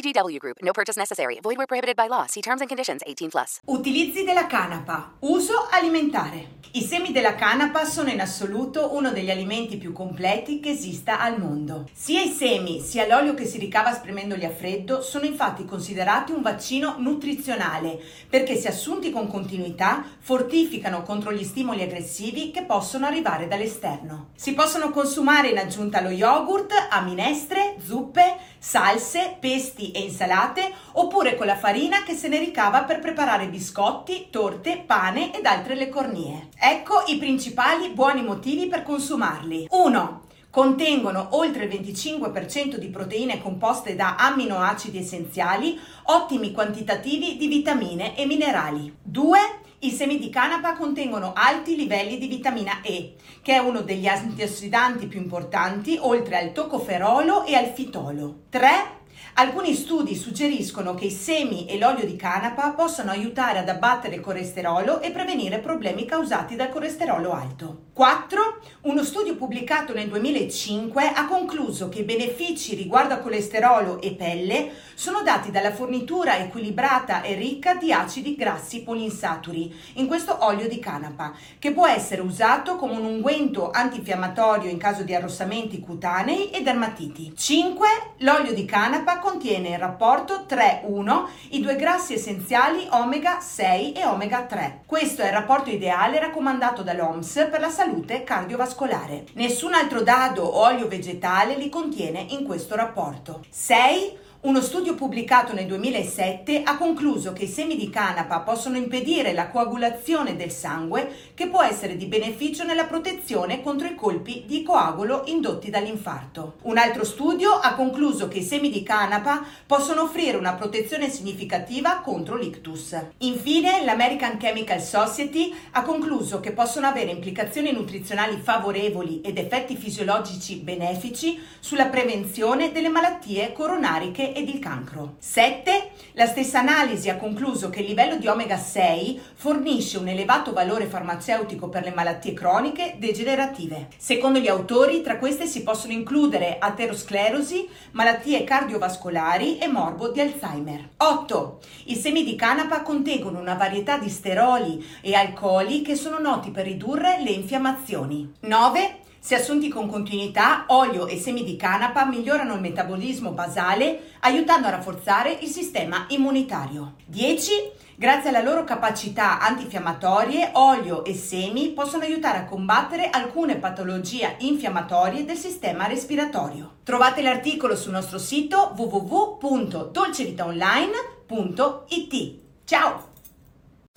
VGW Group. No purchase necessary. Void where prohibited by law. See terms and conditions. 18 plus. Utilizzi della canapa. Uso alimentare. I semi della canapa sono in assoluto uno degli alimenti più completi che esista al mondo. Sia i semi sia l'olio che si ricava spremendoli a freddo sono infatti considerati un vaccino nutrizionale perché se assunti con continuità fortificano contro gli stimoli aggressivi che possono arrivare dall'esterno. Si possono consumare in aggiunta allo yogurt, a minestre, zuppe, salse, pesti e insalate oppure con la farina che se ne ricava per preparare biscotti, torte, pane ed altre le cornie. Ecco i principali buoni motivi per consumarli. 1. Contengono oltre il 25% di proteine composte da amminoacidi essenziali, ottimi quantitativi di vitamine e minerali. 2. I semi di canapa contengono alti livelli di vitamina E, che è uno degli antiossidanti più importanti, oltre al tocoferolo e al fitolo. 3. Alcuni studi suggeriscono che i semi e l'olio di canapa possono aiutare ad abbattere il colesterolo e prevenire problemi causati dal colesterolo alto. 4. Uno studio pubblicato nel 2005 ha concluso che i benefici riguardo a colesterolo e pelle sono dati dalla fornitura equilibrata e ricca di acidi grassi polinsaturi in questo olio di canapa, che può essere usato come un unguento antinfiammatorio in caso di arrossamenti cutanei e dermatiti. 5. L'olio di canapa contiene il rapporto 3-1 i due grassi essenziali omega 6 e omega 3. Questo è il rapporto ideale raccomandato dall'OMS per la salute cardiovascolare. Nessun altro dado o olio vegetale li contiene in questo rapporto. 6 uno studio pubblicato nel 2007 ha concluso che i semi di canapa possono impedire la coagulazione del sangue che può essere di beneficio nella protezione contro i colpi di coagulo indotti dall'infarto. Un altro studio ha concluso che i semi di canapa possono offrire una protezione significativa contro l'ictus. Infine, l'American Chemical Society ha concluso che possono avere implicazioni nutrizionali favorevoli ed effetti fisiologici benefici sulla prevenzione delle malattie coronariche ed il cancro. 7. La stessa analisi ha concluso che il livello di omega 6 fornisce un elevato valore farmaceutico per le malattie croniche degenerative. Secondo gli autori, tra queste si possono includere aterosclerosi, malattie cardiovascolari e morbo di Alzheimer. 8. I semi di canapa contengono una varietà di steroli e alcoli che sono noti per ridurre le infiammazioni. 9. Se assunti con continuità, olio e semi di canapa migliorano il metabolismo basale, aiutando a rafforzare il sistema immunitario. 10. Grazie alla loro capacità antinfiammatorie, olio e semi possono aiutare a combattere alcune patologie infiammatorie del sistema respiratorio. Trovate l'articolo sul nostro sito www.dolcevitaonline.it. Ciao!